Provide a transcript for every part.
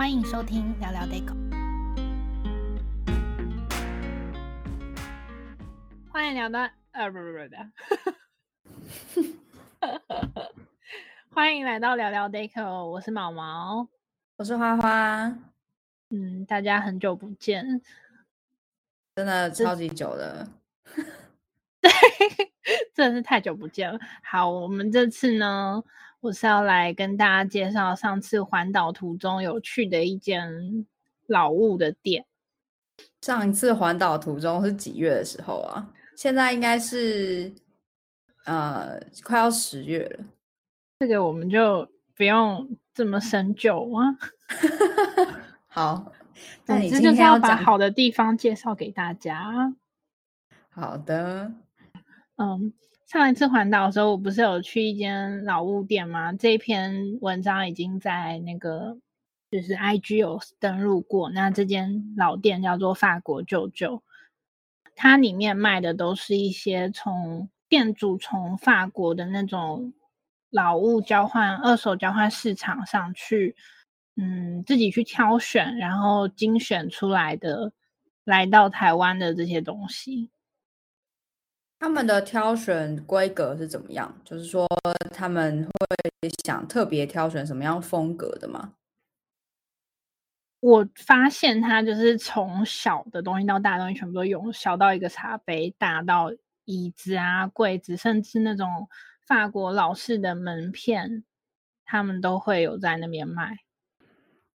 欢迎收听聊聊 Deco。欢迎聊到呃不不不不，欢迎来到聊聊 Deco，我是毛毛，我是花花。嗯，大家很久不见，真的超级久了。对，真的是太久不见了。好，我们这次呢，我是要来跟大家介绍上次环岛途中有去的一间老物的店。上一次环岛途中是几月的时候啊？现在应该是呃快要十月了。这个我们就不用这么深究啊。好，那你今天要把好的地方介绍给大家。好的。嗯，上一次环岛的时候，我不是有去一间老物店吗？这一篇文章已经在那个就是 IG 有登录过。那这间老店叫做法国舅舅，它里面卖的都是一些从店主从法国的那种老物交换、二手交换市场上去，嗯，自己去挑选，然后精选出来的，来到台湾的这些东西。他们的挑选规格是怎么样？就是说他们会想特别挑选什么样风格的吗？我发现他就是从小的东西到大的东西全部都用，小到一个茶杯，大到椅子啊、柜子，甚至那种法国老式的门片，他们都会有在那边卖。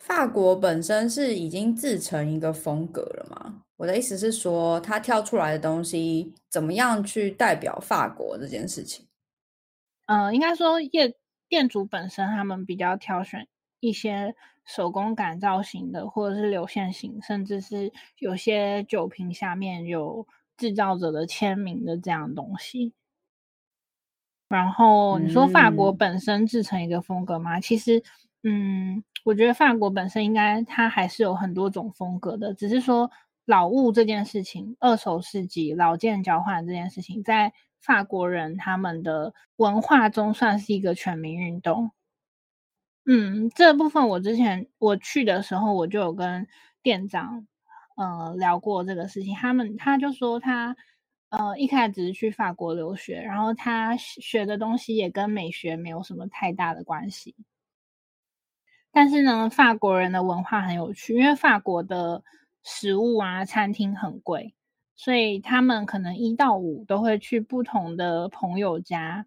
法国本身是已经自成一个风格了吗？我的意思是说，他挑出来的东西怎么样去代表法国这件事情？呃，应该说业店主本身他们比较挑选一些手工感造型的，或者是流线型，甚至是有些酒瓶下面有制造者的签名的这样的东西。然后你说法国本身制成一个风格吗？嗯、其实，嗯，我觉得法国本身应该它还是有很多种风格的，只是说。老物这件事情，二手市集、老件交换这件事情，在法国人他们的文化中算是一个全民运动。嗯，这部分我之前我去的时候，我就有跟店长呃聊过这个事情。他们他就说他呃一开始只是去法国留学，然后他学的东西也跟美学没有什么太大的关系。但是呢，法国人的文化很有趣，因为法国的。食物啊，餐厅很贵，所以他们可能一到五都会去不同的朋友家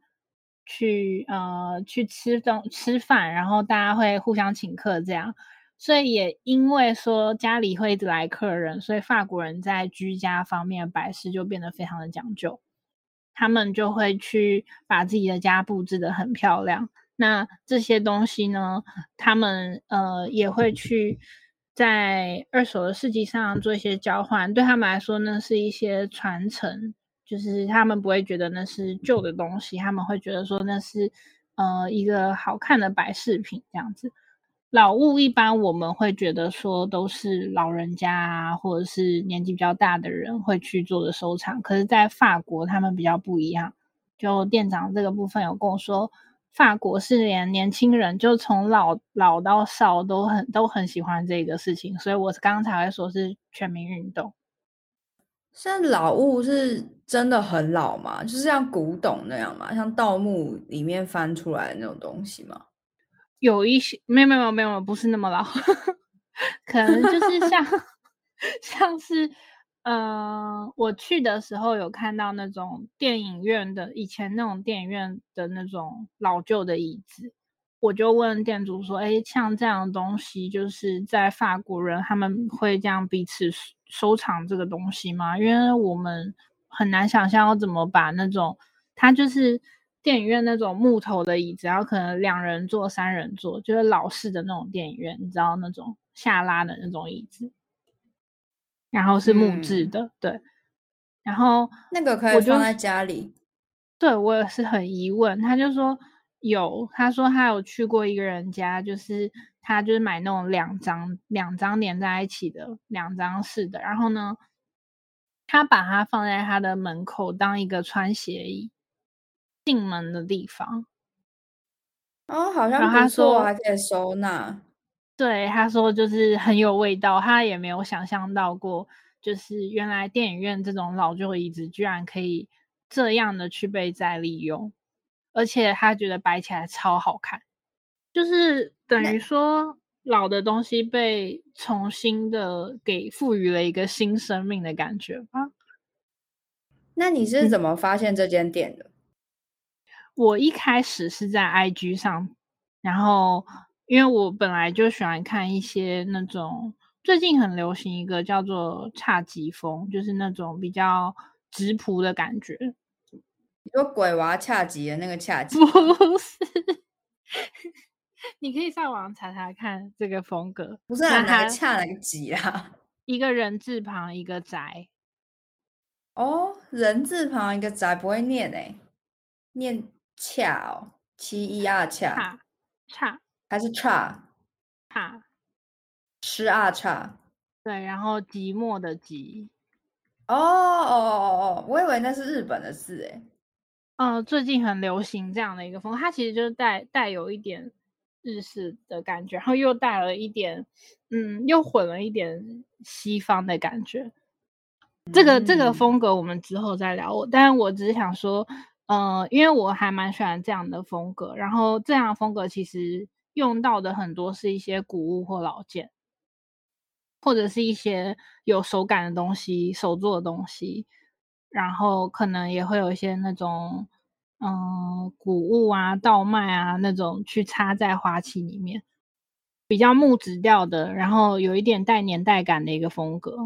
去呃去吃东吃饭，然后大家会互相请客这样。所以也因为说家里会一直来客人，所以法国人在居家方面摆饰就变得非常的讲究，他们就会去把自己的家布置得很漂亮。那这些东西呢，他们呃也会去。在二手的市集上做一些交换，对他们来说呢，是一些传承，就是他们不会觉得那是旧的东西，他们会觉得说那是呃一个好看的摆饰品这样子。老物一般我们会觉得说都是老人家啊，或者是年纪比较大的人会去做的收藏，可是，在法国他们比较不一样。就店长这个部分有跟我说。法国是连年轻人，就从老老到少都很都很喜欢这个事情，所以我刚刚才会说是全民运动。像老物是真的很老吗？就是像古董那样吗？像盗墓里面翻出来的那种东西吗？有一些没有没有没有，不是那么老，可能就是像 像是。呃，我去的时候有看到那种电影院的，以前那种电影院的那种老旧的椅子，我就问店主说：“哎，像这样的东西，就是在法国人他们会这样彼此收藏这个东西吗？因为我们很难想象要怎么把那种，它就是电影院那种木头的椅子，然后可能两人坐、三人坐，就是老式的那种电影院，你知道那种下拉的那种椅子。”然后是木质的，嗯、对。然后那个可以放在家里。对，我也是很疑问。他就说有，他说他有去过一个人家，就是他就是买那种两张两张连在一起的两张式的。然后呢，他把它放在他的门口当一个穿鞋椅，进门的地方。哦，好像他说还可以收纳。对，他说就是很有味道，他也没有想象到过，就是原来电影院这种老旧椅子居然可以这样的去被再利用，而且他觉得摆起来超好看，就是等于说老的东西被重新的给赋予了一个新生命的感觉吧。那你是怎么发现这间店的？嗯，我一开始是在 IG 上，然后。因为我本来就喜欢看一些那种最近很流行一个叫做侘寂风，就是那种比较直朴的感觉。你说鬼娃恰吉的那个恰吉？不是，你可以上网查查看这个风格。不是哪个恰哪个吉啊？一个人字旁一个宅。哦，人字旁一个宅不会念诶，念恰哦，七一二恰恰。还是差，差，吃啊差，对，然后寂寞的寂，哦哦哦哦，我以为那是日本的字诶。嗯，最近很流行这样的一个风，它其实就是带带有一点日式的感觉，然后又带了一点，嗯，又混了一点西方的感觉。这个这个风格我们之后再聊，我，但是我只是想说，嗯、呃，因为我还蛮喜欢这样的风格，然后这样的风格其实。用到的很多是一些古物或老件，或者是一些有手感的东西、手做的东西，然后可能也会有一些那种嗯古物啊、稻麦啊那种去插在花器里面，比较木质调的，然后有一点带年代感的一个风格，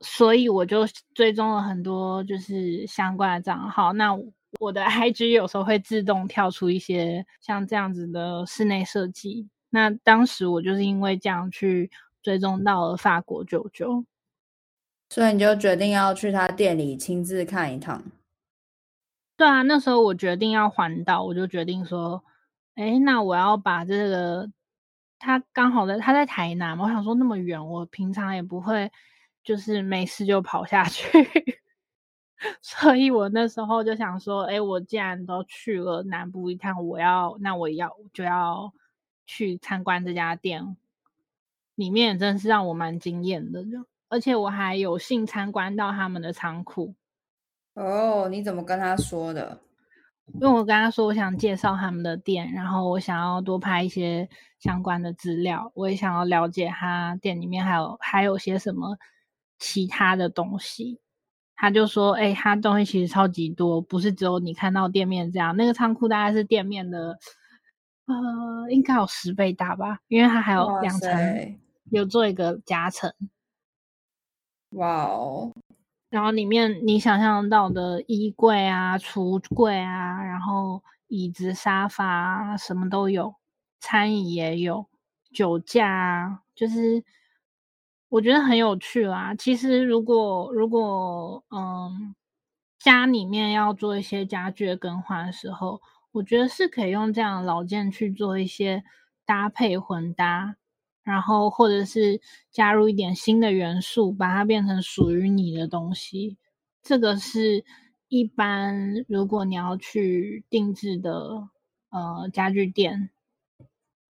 所以我就追踪了很多就是相关的账号。那我的 IG 有时候会自动跳出一些像这样子的室内设计，那当时我就是因为这样去追踪到了法国舅舅，所以你就决定要去他店里亲自看一趟。对啊，那时候我决定要环岛，我就决定说，哎，那我要把这个他刚好在他在台南嘛，我想说那么远，我平常也不会就是没事就跑下去。所以我那时候就想说，哎，我既然都去了南部一趟，我要那我要就要去参观这家店，里面真的是让我蛮惊艳的，就而且我还有幸参观到他们的仓库。哦，你怎么跟他说的？因为我跟他说我想介绍他们的店，然后我想要多拍一些相关的资料，我也想要了解他店里面还有还有些什么其他的东西。他就说：“哎、欸，他东西其实超级多，不是只有你看到店面这样。那个仓库大概是店面的，呃，应该有十倍大吧，因为它还有两层，有做一个夹层。哇哦！然后里面你想象到的衣柜啊、橱柜啊，然后椅子、沙发啊，什么都有，餐椅也有，酒架啊，就是。”我觉得很有趣啦。其实，如果如果嗯，家里面要做一些家具的更换的时候，我觉得是可以用这样的老件去做一些搭配混搭，然后或者是加入一点新的元素，把它变成属于你的东西。这个是一般如果你要去定制的呃家具店，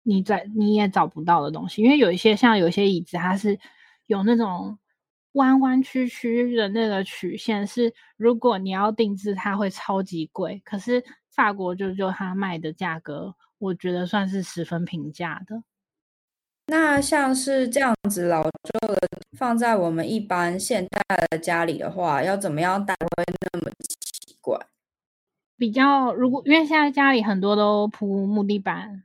你在你也找不到的东西，因为有一些像有些椅子，它是。有那种弯弯曲曲的那个曲线，是如果你要定制，它会超级贵。可是法国就就它卖的价格，我觉得算是十分平价的。那像是这样子老旧的，放在我们一般现代的家里的话，要怎么样带会那么奇怪？比较如果因为现在家里很多都铺木地板，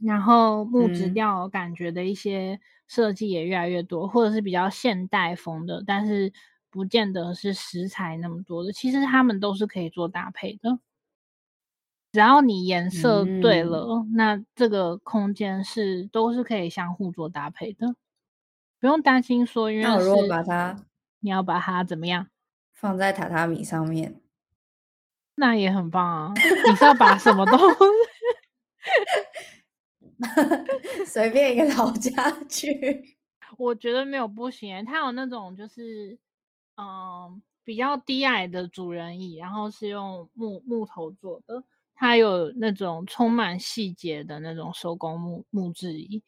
然后木质调感觉的一些。嗯设计也越来越多，或者是比较现代风的，但是不见得是食材那么多的。其实他们都是可以做搭配的，只要你颜色对了，嗯、那这个空间是都是可以相互做搭配的，不用担心说，因为那如果把它，你要把它怎么样放在榻榻米上面，那也很棒啊！你是要把什么东西？随便一个老家具，我觉得没有不行。它有那种就是，嗯，比较低矮的主人椅，然后是用木木头做的。它有那种充满细节的那种手工木木质椅，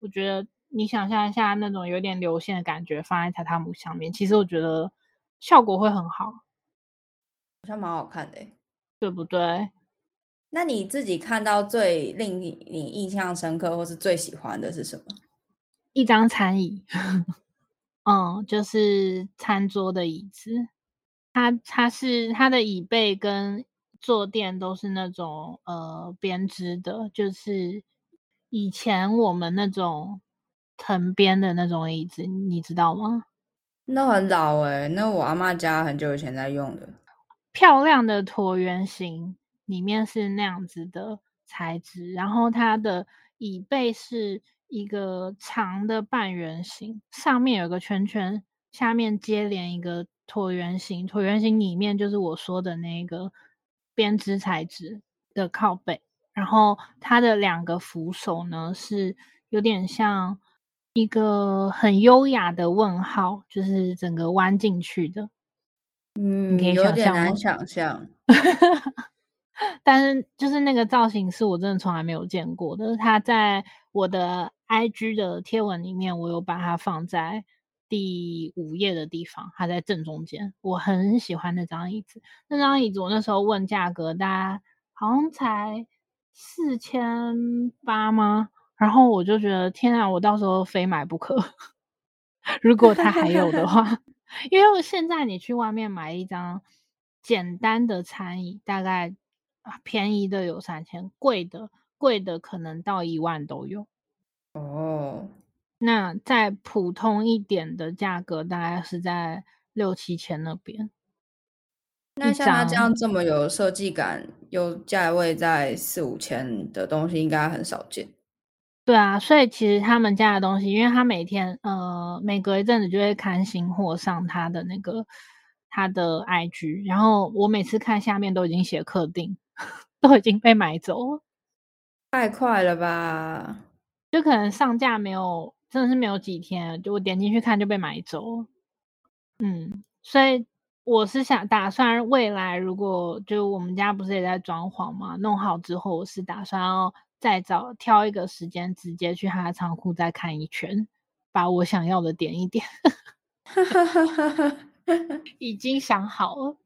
我觉得你想象一下那种有点流线的感觉，放在榻榻米上面，其实我觉得效果会很好，好像蛮好看的，对不对？那你自己看到最令你印象深刻或是最喜欢的是什么？一张餐椅，嗯，就是餐桌的椅子，它它是它的椅背跟坐垫都是那种呃编织的，就是以前我们那种藤编的那种椅子，你知道吗？那很老诶，那我阿妈家很久以前在用的，漂亮的椭圆形，里面是那样子的材质，然后它的椅背是。一个长的半圆形，上面有个圈圈，下面接连一个椭圆形，椭圆形里面就是我说的那个编织材质的靠背，然后它的两个扶手呢是有点像一个很优雅的问号，就是整个弯进去的，嗯，有点难想象。但是就是那个造型是我真的从来没有见过的，它在我的。IG 的贴文里面，我有把它放在第五页的地方，它在正中间。我很喜欢那张椅子，那张椅子我那时候问价格，大家好像才四千八吗？然后我就觉得天啊，我到时候非买不可。如果它还有的话，因为现在你去外面买一张简单的餐椅，大概便宜的有三千，贵的贵的可能到一万都有。哦，那再普通一点的价格，大概是在六七千那边。那像他这样这么有设计感，又价位在四五千的东西，应该很少见。对啊，所以其实他们家的东西，因为他每天呃每隔一阵子就会看新货上他的那个他的 IG，然后我每次看下面都已经写客订，都已经被买走了，太快了吧！就可能上架没有，真的是没有几天，就我点进去看就被买走了。嗯，所以我是想打算未来如果就我们家不是也在装潢嘛，弄好之后我是打算要再找挑一个时间直接去他的仓库再看一圈，把我想要的点一点。已经想好了。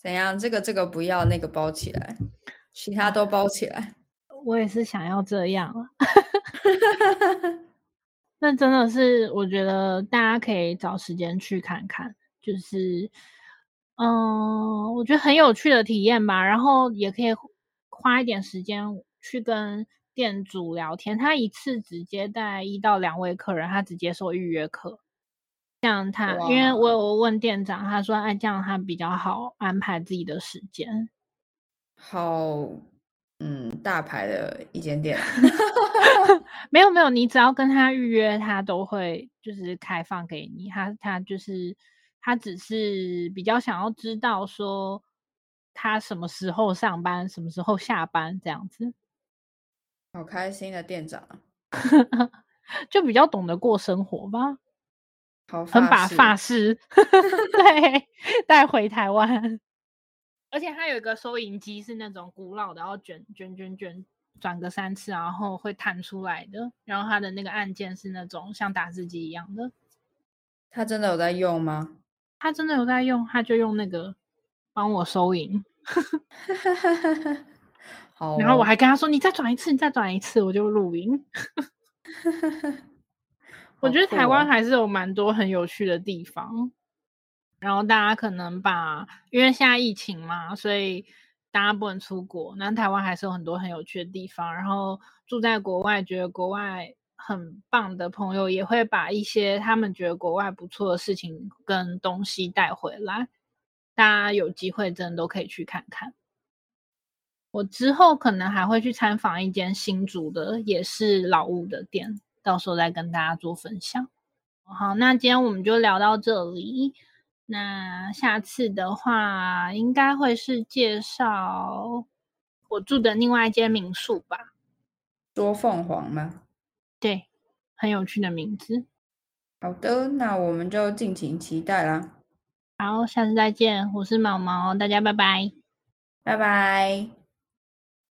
怎样？这个这个不要，那个包起来，其他都包起来。我也是想要这样啊，那真的是我觉得大家可以找时间去看看，就是嗯，我觉得很有趣的体验吧。然后也可以花一点时间去跟店主聊天，他一次只接待一到两位客人，他只接受预约客。这样他，因为我有问店长，他说哎，这样他比较好安排自己的时间。好。嗯，大牌的一间店，没有没有，你只要跟他预约，他都会就是开放给你。他他就是他只是比较想要知道说他什么时候上班，什么时候下班这样子。好开心的店长，就比较懂得过生活吧。好，很把法式 对带回台湾。而且它有一个收银机，是那种古老的，然后卷卷卷卷转个三次，然后会弹出来的。然后它的那个按键是那种像打字机一样的。他真的有在用吗？他真的有在用，他就用那个帮我收银。好哦，然后我还跟他说：“你再转一次，你再转一次，我就录音。”我觉得台湾还是有蛮多很有趣的地方。然后大家可能把，因为现在疫情嘛，所以大家不能出国。那台湾还是有很多很有趣的地方。然后住在国外，觉得国外很棒的朋友，也会把一些他们觉得国外不错的事情跟东西带回来。大家有机会真的都可以去看看。我之后可能还会去参访一间新竹的，也是老屋的店，到时候再跟大家做分享。好，那今天我们就聊到这里。那下次的话，应该会是介绍我住的另外一间民宿吧？说凤凰吗？对，很有趣的名字。好的，那我们就敬请期待啦。好，下次再见，我是毛毛，大家拜拜，拜拜。